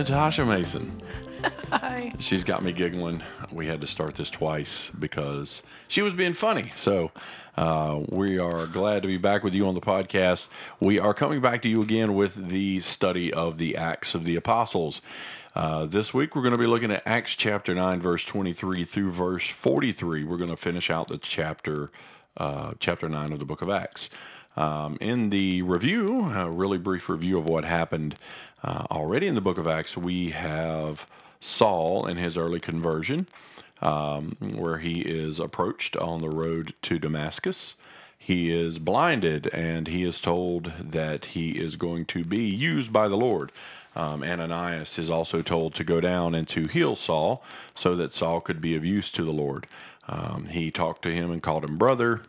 Natasha Mason. Hi. She's got me giggling. We had to start this twice because she was being funny. So uh, we are glad to be back with you on the podcast. We are coming back to you again with the study of the Acts of the Apostles. Uh, this week we're going to be looking at Acts chapter 9, verse 23 through verse 43. We're going to finish out the chapter, uh, chapter 9 of the book of Acts. Um, in the review, a really brief review of what happened uh, already in the book of Acts, we have Saul and his early conversion, um, where he is approached on the road to Damascus. He is blinded and he is told that he is going to be used by the Lord. Um, Ananias is also told to go down and to heal Saul so that Saul could be of use to the Lord. Um, he talked to him and called him brother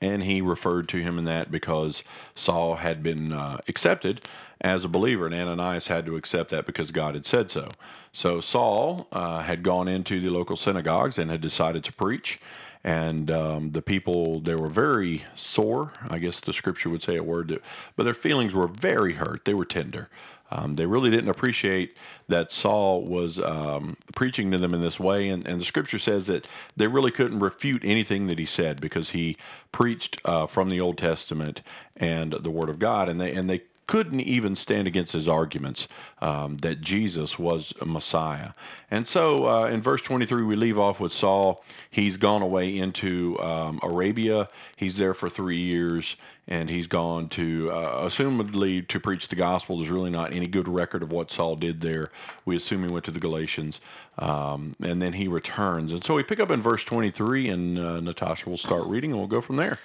and he referred to him in that because Saul had been uh, accepted as a believer, and Ananias had to accept that because God had said so. So Saul uh, had gone into the local synagogues and had decided to preach, and um, the people they were very sore. I guess the scripture would say a word, that, but their feelings were very hurt. They were tender. Um, they really didn't appreciate that Saul was um, preaching to them in this way. And, and the scripture says that they really couldn't refute anything that he said because he preached uh, from the Old Testament and the Word of God. And they, and they couldn't even stand against his arguments um, that Jesus was a Messiah. And so uh, in verse 23, we leave off with Saul. He's gone away into um, Arabia. He's there for three years and he's gone to, uh, assumedly, to preach the gospel. There's really not any good record of what Saul did there. We assume he went to the Galatians, um, and then he returns. And so we pick up in verse 23, and uh, Natasha will start reading, and we'll go from there.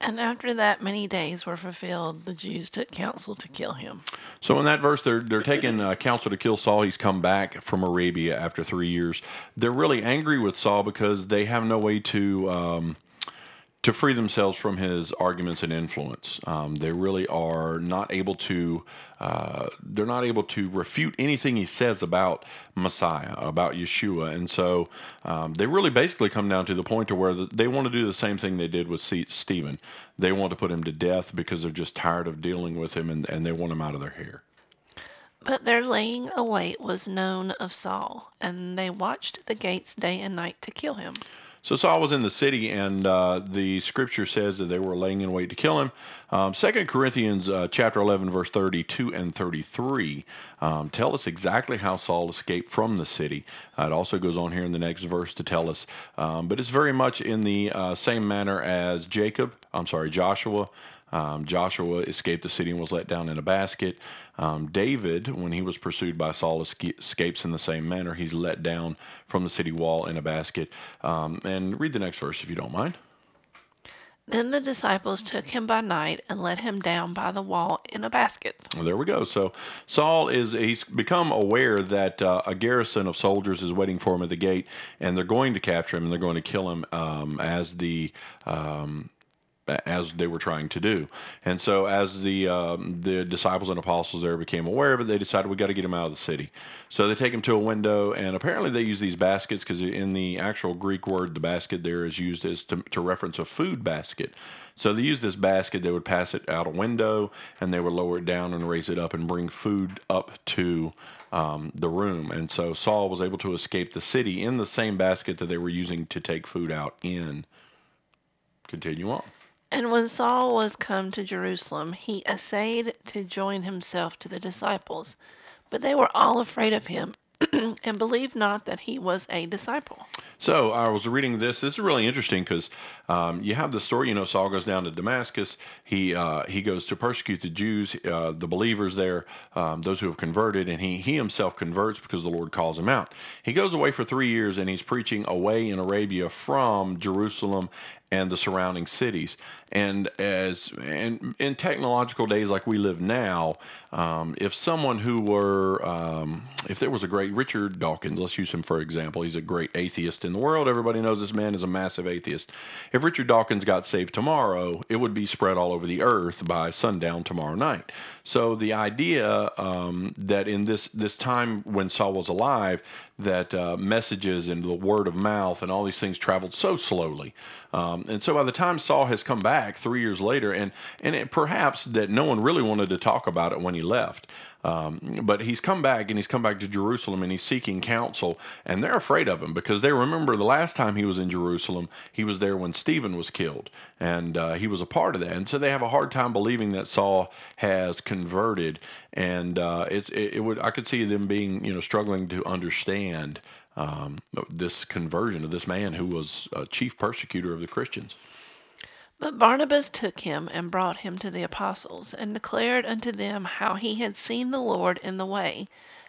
And after that many days were fulfilled, the Jews took counsel to kill him. So in that verse, they're they're taking uh, counsel to kill Saul. He's come back from Arabia after three years. They're really angry with Saul because they have no way to. Um, to free themselves from his arguments and influence. Um, they really are not able to. Uh, they're not able to refute anything he says about Messiah, about Yeshua, and so um, they really basically come down to the point to where they want to do the same thing they did with Stephen. They want to put him to death because they're just tired of dealing with him, and, and they want him out of their hair. But their laying await was known of Saul, and they watched the gates day and night to kill him. So Saul was in the city, and uh, the scripture says that they were laying in wait to kill him. Um, 2 Corinthians uh, chapter 11, verse 32 and 33 um, tell us exactly how Saul escaped from the city. Uh, it also goes on here in the next verse to tell us, um, but it's very much in the uh, same manner as Jacob, I'm sorry, Joshua. Um, Joshua escaped the city and was let down in a basket. Um, David, when he was pursued by Saul, escapes in the same manner. He's let down from the city wall in a basket. Um, and read the next verse if you don't mind. Then the disciples took him by night and let him down by the wall in a basket. Well, there we go. So Saul is he's become aware that uh, a garrison of soldiers is waiting for him at the gate, and they're going to capture him and they're going to kill him um, as the um, as they were trying to do. And so, as the um, the disciples and apostles there became aware of it, they decided we got to get him out of the city. So they take him to a window, and apparently they use these baskets because in the actual Greek word, the basket there is used as to, to reference a food basket. So they use this basket, they would pass it out a window, and they would lower it down and raise it up and bring food up to um, the room. And so Saul was able to escape the city in the same basket that they were using to take food out in. Continue on. And when Saul was come to Jerusalem, he essayed to join himself to the disciples, but they were all afraid of him and believed not that he was a disciple. So I was reading this. This is really interesting because um, you have the story. You know, Saul goes down to Damascus. He uh, he goes to persecute the Jews, uh, the believers there, um, those who have converted, and he he himself converts because the Lord calls him out. He goes away for three years, and he's preaching away in Arabia from Jerusalem and the surrounding cities. And as and in technological days like we live now, um, if someone who were um, if there was a great Richard Dawkins, let's use him for example, he's a great atheist in the world. Everybody knows this man is a massive atheist. If Richard Dawkins got saved tomorrow, it would be spread all over the earth by sundown tomorrow night. So the idea um, that in this this time when Saul was alive, that uh, messages and the word of mouth and all these things traveled so slowly. Um, and so by the time Saul has come back three years later, and and it, perhaps that no one really wanted to talk about it when he left. Um, but he's come back and he's come back to Jerusalem and he's seeking counsel, and they're afraid of him because they remember the last time he was in Jerusalem, he was there when Stephen was killed, and uh, he was a part of that. And so they have a hard time believing that Saul has converted, and uh, it's it, it would I could see them being you know struggling to understand um, this conversion of this man who was a chief persecutor of the Christians. But Barnabas took him and brought him to the apostles, and declared unto them how he had seen the Lord in the way,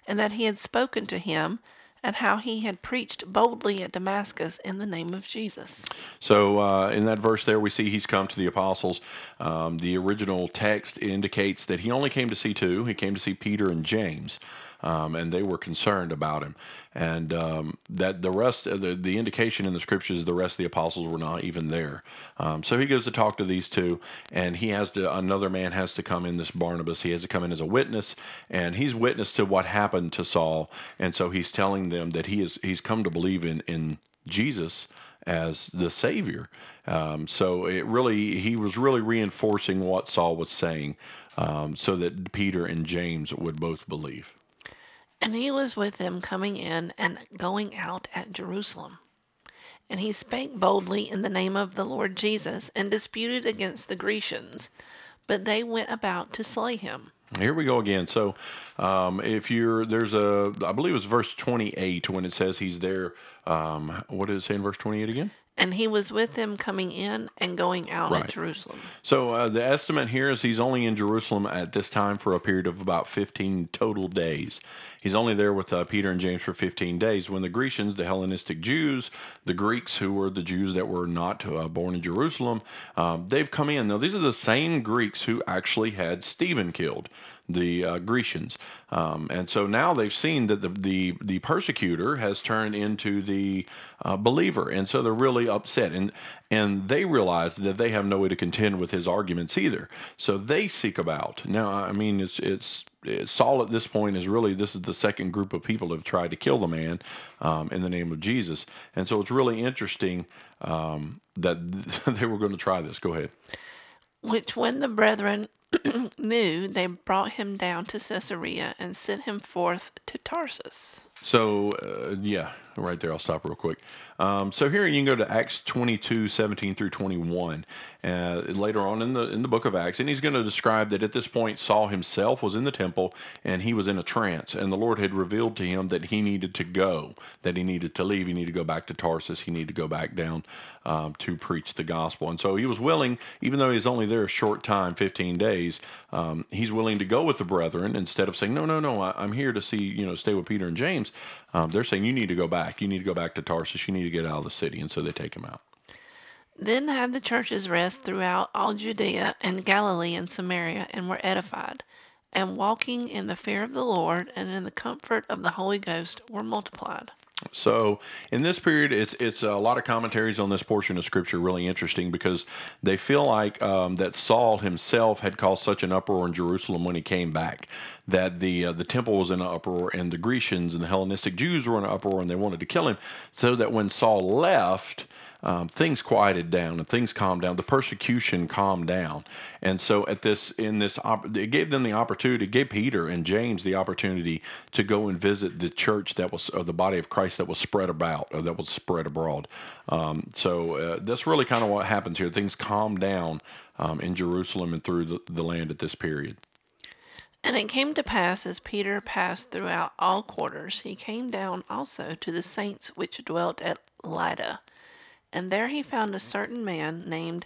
and that he had spoken to him, and how he had preached boldly at Damascus in the name of Jesus. So, uh, in that verse there, we see he's come to the apostles. Um, the original text indicates that he only came to see two. He came to see Peter and James um, and they were concerned about him. And um, that the rest, of the, the indication in the scriptures, the rest of the apostles were not even there. Um, so he goes to talk to these two, and he has to, another man has to come in, this Barnabas. He has to come in as a witness, and he's witness to what happened to Saul. And so he's telling them that he is, he's come to believe in, in Jesus as the Savior. Um, so it really, he was really reinforcing what Saul was saying um, so that Peter and James would both believe. And he was with them coming in and going out at Jerusalem. And he spake boldly in the name of the Lord Jesus, and disputed against the Grecians, but they went about to slay him. Here we go again. So, um, if you're there's a, I believe it's verse 28 when it says he's there. Um, what does it say in verse 28 again? And he was with them coming in and going out Right. at Jerusalem. So uh, the estimate here is he's only in Jerusalem at this time for a period of about 15 total days. He's only there with uh, Peter and James for 15 days. When the Grecians, the Hellenistic Jews, the Greeks, who were the Jews that were not uh, born in Jerusalem, um, they've come in. Now these are the same Greeks who actually had Stephen killed. The uh, Grecians, um, and so now they've seen that the the, the persecutor has turned into the uh, believer, and so they're really upset, and and they realize that they have no way to contend with his arguments either. So they seek about. Now, I mean, it's it's, Saul at this point is really this is the second group of people have tried to kill the man um, in the name of Jesus, and so it's really interesting um, that they were going to try this. Go ahead. Which when the brethren knew, they brought him down to Caesarea and sent him forth to Tarsus. So, uh, yeah, right there. I'll stop real quick. Um, so here you can go to Acts 22, 17 through 21, uh, later on in the in the book of Acts, and he's going to describe that at this point Saul himself was in the temple and he was in a trance, and the Lord had revealed to him that he needed to go, that he needed to leave, he needed to go back to Tarsus, he needed to go back down um, to preach the gospel, and so he was willing, even though he's only there a short time, 15 days, um, he's willing to go with the brethren instead of saying, no, no, no, I, I'm here to see, you know, stay with Peter and James. Um, they're saying you need to go back, you need to go back to Tarsus, you need to get out of the city, and so they take him out. Then had the churches rest throughout all Judea and Galilee and Samaria, and were edified, and walking in the fear of the Lord and in the comfort of the Holy Ghost were multiplied. So in this period, it's it's a lot of commentaries on this portion of scripture really interesting because they feel like um, that Saul himself had caused such an uproar in Jerusalem when he came back that the uh, the temple was in an uproar and the Grecians and the Hellenistic Jews were in an uproar and they wanted to kill him. So that when Saul left. Um, things quieted down and things calmed down. The persecution calmed down, and so at this in this it gave them the opportunity. It gave Peter and James the opportunity to go and visit the church that was or the body of Christ that was spread about or that was spread abroad. Um, so uh, that's really kind of what happens here. Things calm down um, in Jerusalem and through the, the land at this period. And it came to pass as Peter passed throughout all quarters, he came down also to the saints which dwelt at Lydda. And there he found a certain man named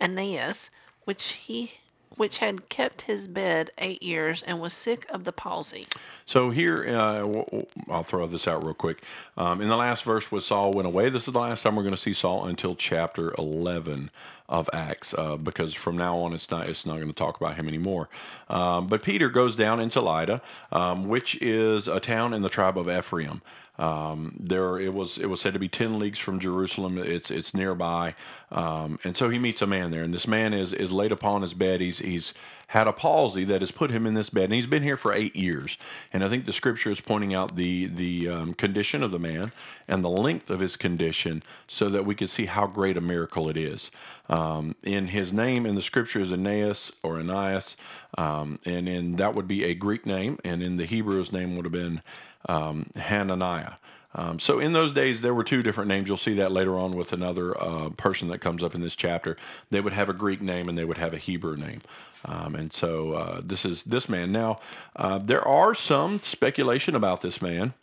Aeneas, which he which had kept his bed eight years and was sick of the palsy. So here, uh, I'll throw this out real quick. Um, in the last verse, was Saul went away. This is the last time we're going to see Saul until chapter eleven of Acts, uh, because from now on, it's not it's not going to talk about him anymore. Um, but Peter goes down into Lydda, um, which is a town in the tribe of Ephraim. Um, there, it was it was said to be ten leagues from Jerusalem. It's it's nearby, um, and so he meets a man there, and this man is is laid upon his bed. He's he's had a palsy that has put him in this bed, and he's been here for eight years. And I think the scripture is pointing out the the um, condition of the man and the length of his condition, so that we could see how great a miracle it is. Um, in his name in the scripture is Aeneas or Ananias, um, and in that would be a Greek name, and in the Hebrew his name would have been um, Hananiah. Um, so in those days, there were two different names. You'll see that later on with another uh, person that comes up in this chapter. They would have a Greek name and they would have a Hebrew name. Um, and so uh, this is this man. Now, uh, there are some speculation about this man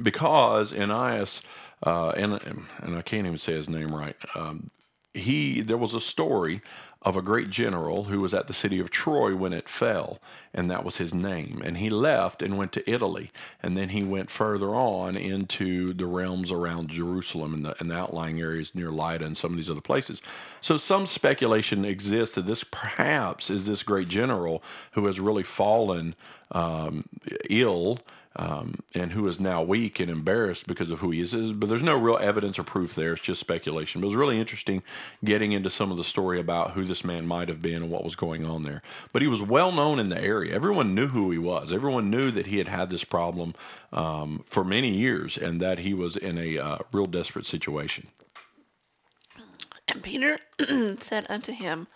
because Ananias, uh, and and I can't even say his name right. Um, he there was a story of a great general who was at the city of Troy when it fell, and that was his name. And he left and went to Italy, and then he went further on into the realms around Jerusalem and the, and the outlying areas near Lydda and some of these other places. So some speculation exists that this perhaps is this great general who has really fallen um, ill um, and who is now weak and embarrassed because of who he is. But there's no real evidence or proof there. It's just speculation. But it was really interesting getting into some of the story about who this man might have been and what was going on there. But he was well known in the area. Everyone knew who he was. Everyone knew that he had had this problem um, for many years and that he was in a uh, real desperate situation. And Peter said unto him,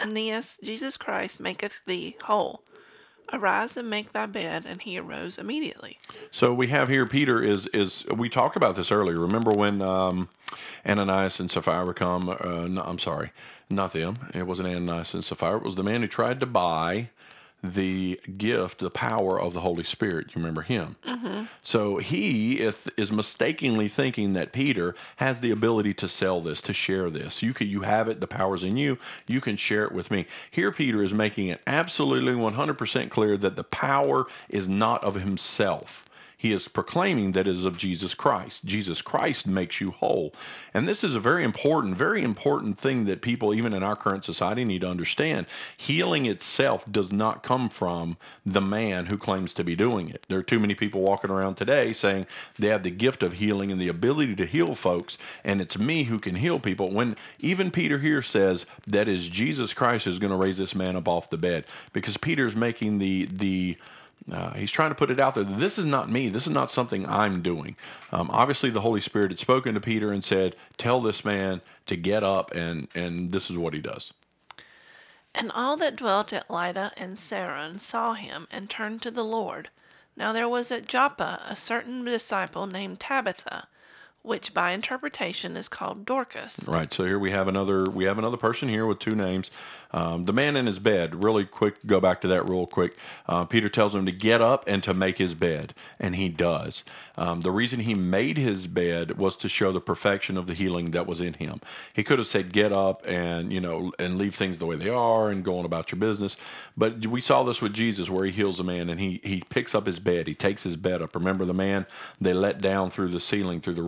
Aeneas, Jesus Christ maketh thee whole. Arise and make thy bed. And he arose immediately. So we have here Peter is is we talked about this earlier. Remember when um, Ananias and Sapphira come? Uh, no, I'm sorry, not them. It wasn't Ananias and Sapphira. It was the man who tried to buy the gift, the power of the Holy Spirit. You remember him? Mm-hmm. So he is, is mistakenly thinking that Peter has the ability to sell this, to share this. You can, you have it. The power's in you. You can share it with me. Here, Peter is making it absolutely 100% clear that the power is not of himself. He is proclaiming that is of Jesus Christ. Jesus Christ makes you whole. And this is a very important, very important thing that people, even in our current society, need to understand. Healing itself does not come from the man who claims to be doing it. There are too many people walking around today saying they have the gift of healing and the ability to heal folks, and it's me who can heal people. When even Peter here says that is Jesus Christ who's going to raise this man up off the bed, because Peter's making the the uh, he's trying to put it out there. This is not me. This is not something I'm doing. Um, obviously, the Holy Spirit had spoken to Peter and said, "Tell this man to get up," and and this is what he does. And all that dwelt at Lydda and Saron saw him and turned to the Lord. Now there was at Joppa a certain disciple named Tabitha, which by interpretation is called Dorcas. Right. So here we have another we have another person here with two names. Um, the man in his bed. Really quick, go back to that real quick. Uh, Peter tells him to get up and to make his bed, and he does. Um, the reason he made his bed was to show the perfection of the healing that was in him. He could have said, "Get up and you know and leave things the way they are and go on about your business," but we saw this with Jesus, where he heals a man and he he picks up his bed. He takes his bed up. Remember the man they let down through the ceiling through the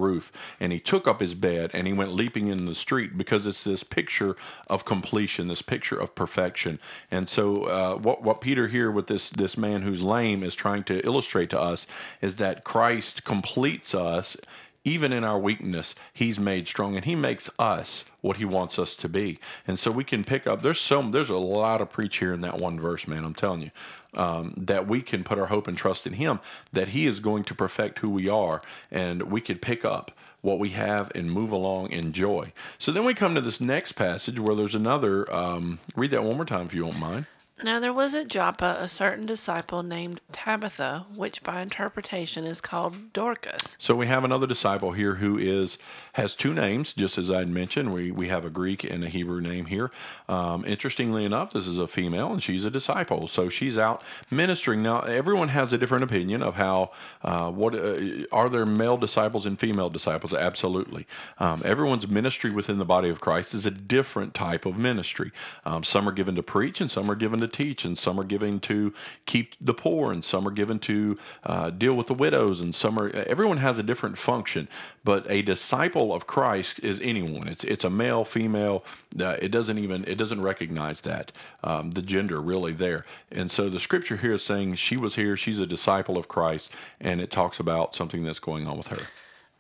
and he took up his bed and he went leaping in the street because it's this picture of completion, this picture of perfection. And so, uh, what what Peter here with this this man who's lame is trying to illustrate to us is that Christ completes us. Even in our weakness, he's made strong, and he makes us what he wants us to be. And so we can pick up. There's so there's a lot of preach here in that one verse, man. I'm telling you um, that we can put our hope and trust in him. That he is going to perfect who we are, and we could pick up what we have and move along in joy. So then we come to this next passage where there's another. Um, read that one more time if you don't mind. Now there was at Joppa a certain disciple named Tabitha, which by interpretation is called Dorcas. So we have another disciple here who is has two names, just as I would mentioned. We we have a Greek and a Hebrew name here. Um, interestingly enough, this is a female and she's a disciple, so she's out ministering. Now everyone has a different opinion of how uh, what uh, are there male disciples and female disciples? Absolutely. Um, everyone's ministry within the body of Christ is a different type of ministry. Um, some are given to preach and some are given to to teach, and some are given to keep the poor, and some are given to uh, deal with the widows, and some are. Everyone has a different function, but a disciple of Christ is anyone. It's it's a male, female. Uh, it doesn't even it doesn't recognize that um, the gender really there. And so the scripture here is saying she was here. She's a disciple of Christ, and it talks about something that's going on with her.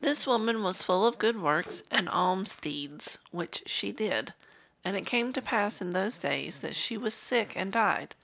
This woman was full of good works and alms deeds, which she did. And it came to pass in those days that she was sick and died,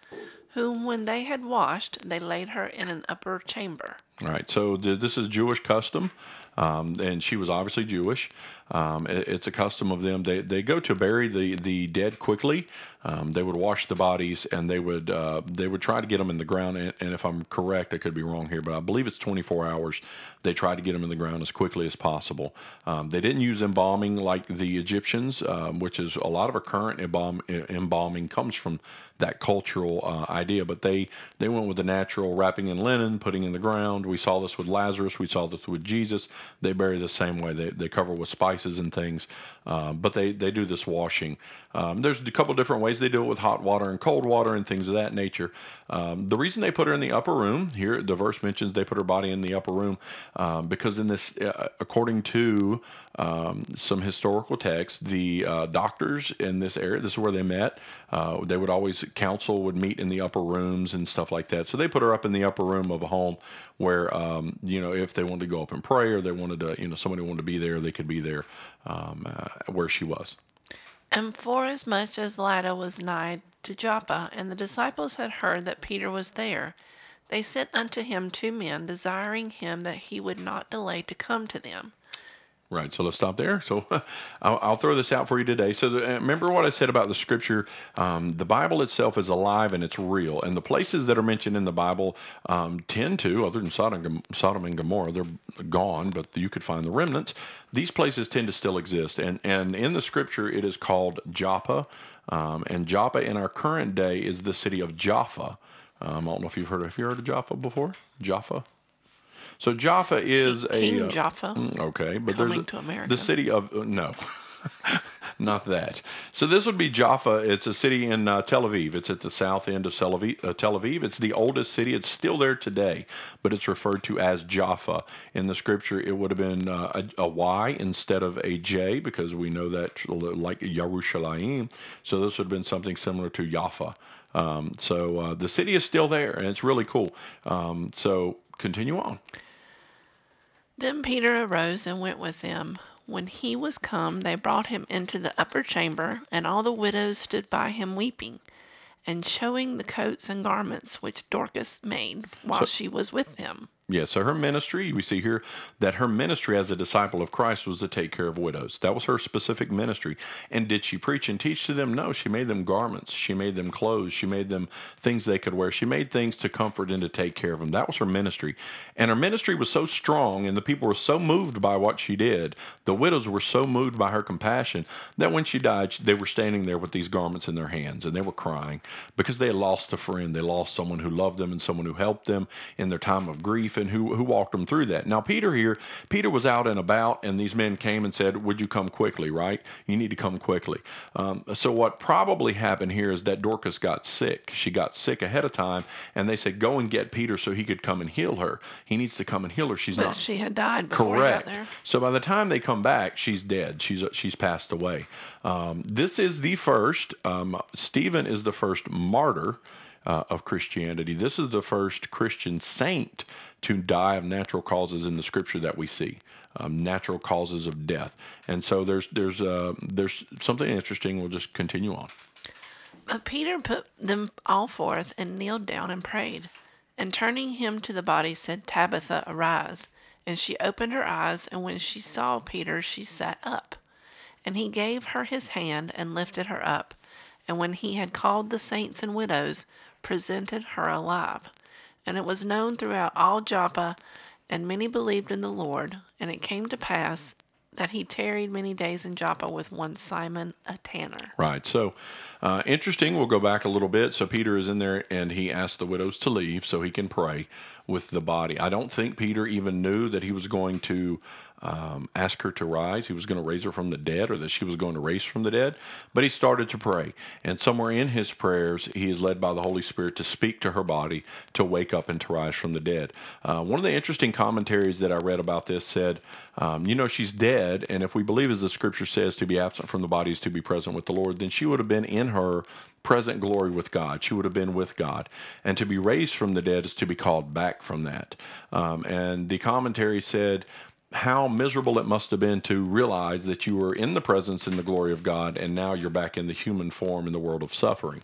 whom when they had washed, they laid her in an upper chamber. All right, so th- this is Jewish custom, um, and she was obviously Jewish. Um, it- it's a custom of them. They, they go to bury the, the dead quickly. Um, they would wash the bodies, and they would uh, they would try to get them in the ground. And, and if I'm correct, I could be wrong here, but I believe it's 24 hours. They try to get them in the ground as quickly as possible. Um, they didn't use embalming like the Egyptians, um, which is a lot of our current embalm, embalming comes from that cultural uh, idea. But they they went with the natural wrapping in linen, putting in the ground. We saw this with Lazarus. We saw this with Jesus. They bury the same way. They, they cover with spices and things, um, but they they do this washing. Um, there's a couple different ways they do it with hot water and cold water and things of that nature. Um, the reason they put her in the upper room here, the verse mentions they put her body in the upper room um, because in this, uh, according to um, some historical texts, the uh, doctors in this area, this is where they met. Uh, they would always council would meet in the upper rooms and stuff like that. So they put her up in the upper room of a home where um, you know if they wanted to go up and pray or they wanted to you know somebody wanted to be there, they could be there um, uh, where she was. And forasmuch as Lydda was nigh to Joppa, and the disciples had heard that Peter was there, they sent unto him two men, desiring him that he would not delay to come to them. Right. So let's stop there. So I'll, I'll throw this out for you today. So the, uh, remember what I said about the scripture. Um, the Bible itself is alive and it's real. And the places that are mentioned in the Bible um, tend to, other than Sodom, Sodom and Gomorrah, they're gone, but you could find the remnants. These places tend to still exist. And, and in the scripture, it is called Joppa. Um, and Joppa in our current day is the city of Jaffa. Um, I don't know if you've heard. Have you heard of Jaffa before? Jaffa. So Jaffa is a King uh, Jaffa. Okay, but Coming there's a, to America. the city of uh, no, not that. So this would be Jaffa. It's a city in uh, Tel Aviv. It's at the south end of Tel Aviv, uh, Tel Aviv. It's the oldest city. It's still there today, but it's referred to as Jaffa in the scripture. It would have been uh, a, a Y instead of a J because we know that like Yerushalayim. So this would have been something similar to Jaffa. Um, so uh, the city is still there, and it's really cool. Um, so continue on. Then Peter arose and went with them. When he was come, they brought him into the upper chamber, and all the widows stood by him weeping, and showing the coats and garments which Dorcas made while she was with them. Yeah, so her ministry, we see here that her ministry as a disciple of Christ was to take care of widows. That was her specific ministry. And did she preach and teach to them? No, she made them garments. She made them clothes. She made them things they could wear. She made things to comfort and to take care of them. That was her ministry. And her ministry was so strong, and the people were so moved by what she did. The widows were so moved by her compassion that when she died, they were standing there with these garments in their hands and they were crying because they lost a friend. They lost someone who loved them and someone who helped them in their time of grief and who, who walked them through that. Now, Peter here, Peter was out and about, and these men came and said, Would you come quickly, right? You need to come quickly. Um, so, what probably happened here is that Dorcas got sick. She got sick ahead of time, and they said, Go and get Peter so he could come and heal her. He needs to come and heal her. She's But not. she had died before Correct. he got there. So by the time they come back, she's dead. She's she's passed away. Um, this is the first. Um, Stephen is the first martyr uh, of Christianity. This is the first Christian saint to die of natural causes in the Scripture that we see. Um, natural causes of death, and so there's there's uh, there's something interesting. We'll just continue on. But Peter put them all forth and kneeled down and prayed. And turning him to the body, said, Tabitha, arise. And she opened her eyes, and when she saw Peter, she sat up. And he gave her his hand and lifted her up. And when he had called the saints and widows, presented her alive. And it was known throughout all Joppa, and many believed in the Lord. And it came to pass that he tarried many days in Joppa with one Simon, a tanner. Right. So, uh, interesting. We'll go back a little bit. So, Peter is in there and he asks the widows to leave so he can pray with the body. I don't think Peter even knew that he was going to um, ask her to rise. He was going to raise her from the dead, or that she was going to raise from the dead. But he started to pray, and somewhere in his prayers, he is led by the Holy Spirit to speak to her body to wake up and to rise from the dead. Uh, one of the interesting commentaries that I read about this said, um, you know, she's dead, and if we believe as the Scripture says, to be absent from the body is to be present with the Lord, then she would have been in her present glory with God. She would have been with God. And to be raised from the dead is to be called back from that. Um, and the commentary said, how miserable it must have been to realize that you were in the presence and the glory of God, and now you're back in the human form in the world of suffering.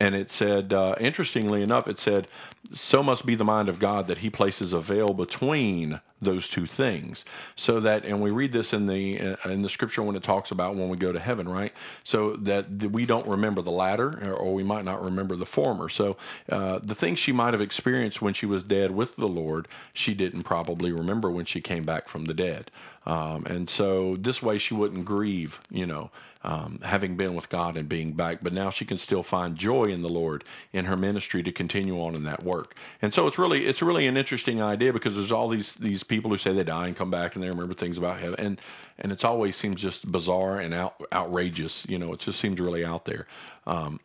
And it said, uh, interestingly enough, it said, so must be the mind of God that He places a veil between those two things. So that and we read this in the uh, in the scripture when it talks about when we go to heaven right? So that we don't remember the latter or we might not remember the former. So uh, the things she might have experienced when she was dead with the lord she didn't probably remember when she came back from the dead um, and so this way she wouldn't grieve you know um, having been with God and being back, but now she can still find joy in the Lord in her ministry to continue on in that work. And so it's really it's really an interesting idea because there's all these these people who say they die and come back and they remember things about heaven, and and it's always seems just bizarre and out, outrageous. You know, it just seems really out there. Um,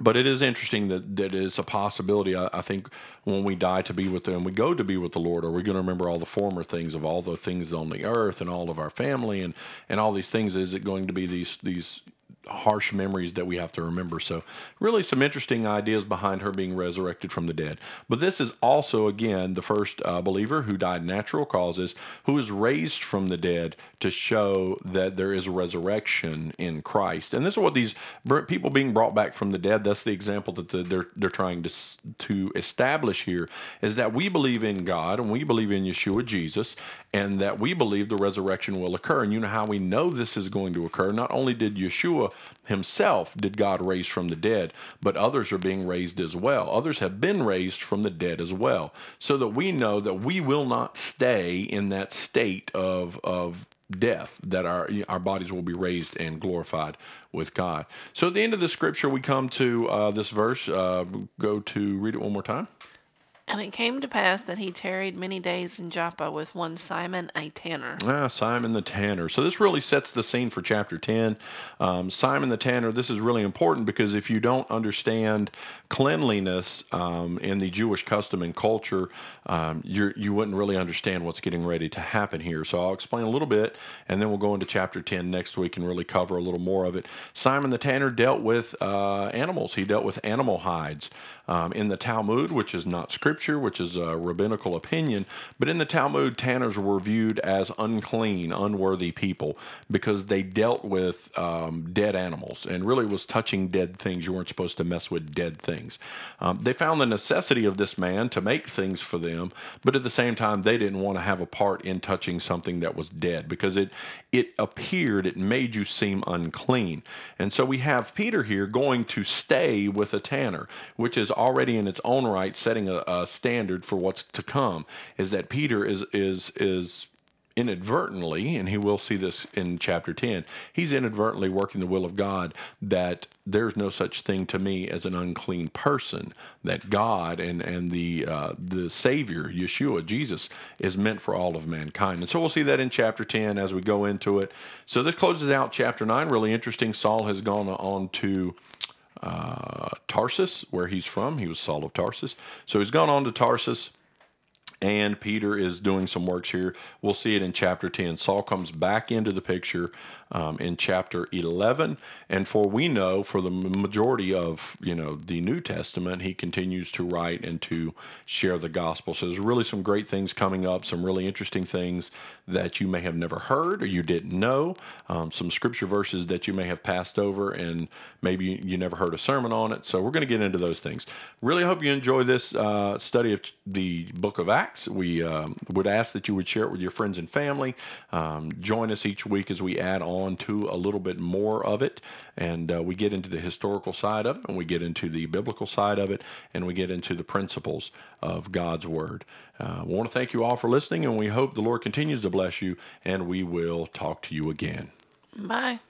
but it is interesting that that is a possibility. I, I, think when we die to be with them, we go to be with the Lord. Are we going to remember all the former things of all the things on the earth and all of our family and and all these things? Is it going to be these these harsh memories that we have to remember. So, really, some interesting ideas behind her being resurrected from the dead. But this is also, again, the first uh, believer who died natural causes, who is raised from the dead to show that there is a resurrection in Christ. And this is what these people being brought back from the dead. That's the example that the, they're they're trying to to establish here is that we believe in God and we believe in Yeshua Jesus, and that we believe the resurrection will occur. And you know how we know this is going to occur? Not only did Yeshua himself did God raise from the dead, but others are being raised as well. Others have been raised from the dead as well, so that we know that we will not stay in that state of of death that our our bodies will be raised and glorified with God. So at the end of the scripture, we come to uh, this verse. Uh, go to read it one more time. And it came to pass that he tarried many days in Joppa with one Simon a tanner. Ah, Simon the tanner. So this really sets the scene for chapter 10. Um, Simon the tanner, this is really important because if you don't understand cleanliness um, in the Jewish custom and culture, um, you're, you wouldn't really understand what's getting ready to happen here. So I'll explain a little bit and then we'll go into chapter 10 next week and really cover a little more of it. Simon the tanner dealt with uh, animals, he dealt with animal hides. Um, in the Talmud, which is not scripture, which is a rabbinical opinion, but in the Talmud, tanners were viewed as unclean, unworthy people because they dealt with um, dead animals and really was touching dead things. You weren't supposed to mess with dead things. Um, they found the necessity of this man to make things for them, but at the same time, they didn't want to have a part in touching something that was dead because it it appeared, it made you seem unclean. And so we have Peter here going to stay with a tanner, which is already in its own right setting a, a standard for what's to come. Is that Peter is is is inadvertently, and he will see this in chapter 10, he's inadvertently working the will of God that there's no such thing to me as an unclean person, that God and, and the, uh, the Savior, Yeshua, Jesus, is meant for all of mankind. And so we'll see that in chapter 10 as we go into it. So this closes out chapter 9. Really interesting. Saul has gone on to. Uh, Tarsus, where he's from. He was Saul of Tarsus. So he's gone on to Tarsus and Peter is doing some works here. We'll see it in chapter 10. Saul comes back into the picture um, in chapter 11. And for we know, for the majority of you know the New Testament, he continues to write and to share the gospel. So there's really some great things coming up, some really interesting things that you may have never heard or you didn't know, um, some scripture verses that you may have passed over and maybe you never heard a sermon on it. So we're going to get into those things. Really hope you enjoy this uh, study of the book of Acts. We um, would ask that you would share it with your friends and family. Um, join us each week as we add on on to a little bit more of it, and uh, we get into the historical side of it, and we get into the biblical side of it, and we get into the principles of God's Word. Uh, we want to thank you all for listening, and we hope the Lord continues to bless you, and we will talk to you again. Bye.